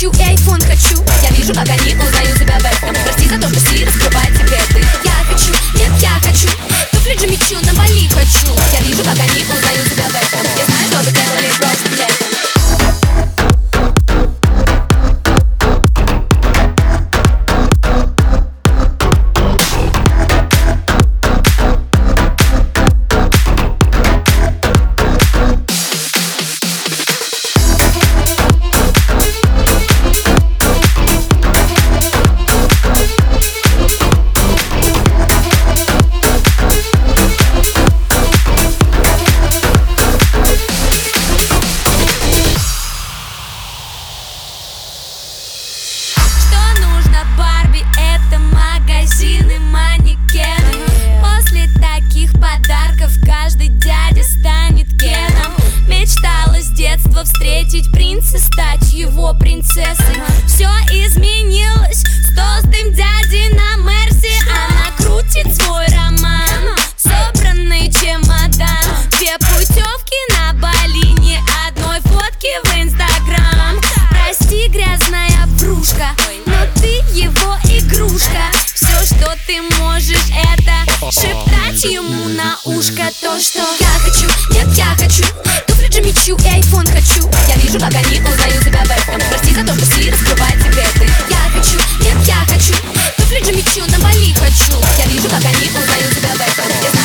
хочу и айфон хочу Я вижу, как они узнают себя в этом детства встретить принца, стать его принцессой. Все изменилось с толстым дядей на Мерсе. Она крутит свой роман, собранный чемодан. Две путевки на Бали, ни одной фотки в Инстаграм. Прости, грязная врушка, но ты его игрушка. Все, что ты можешь, это шептать ему на ушко То, что хочу. Я вижу, как они узнают тебя в этом.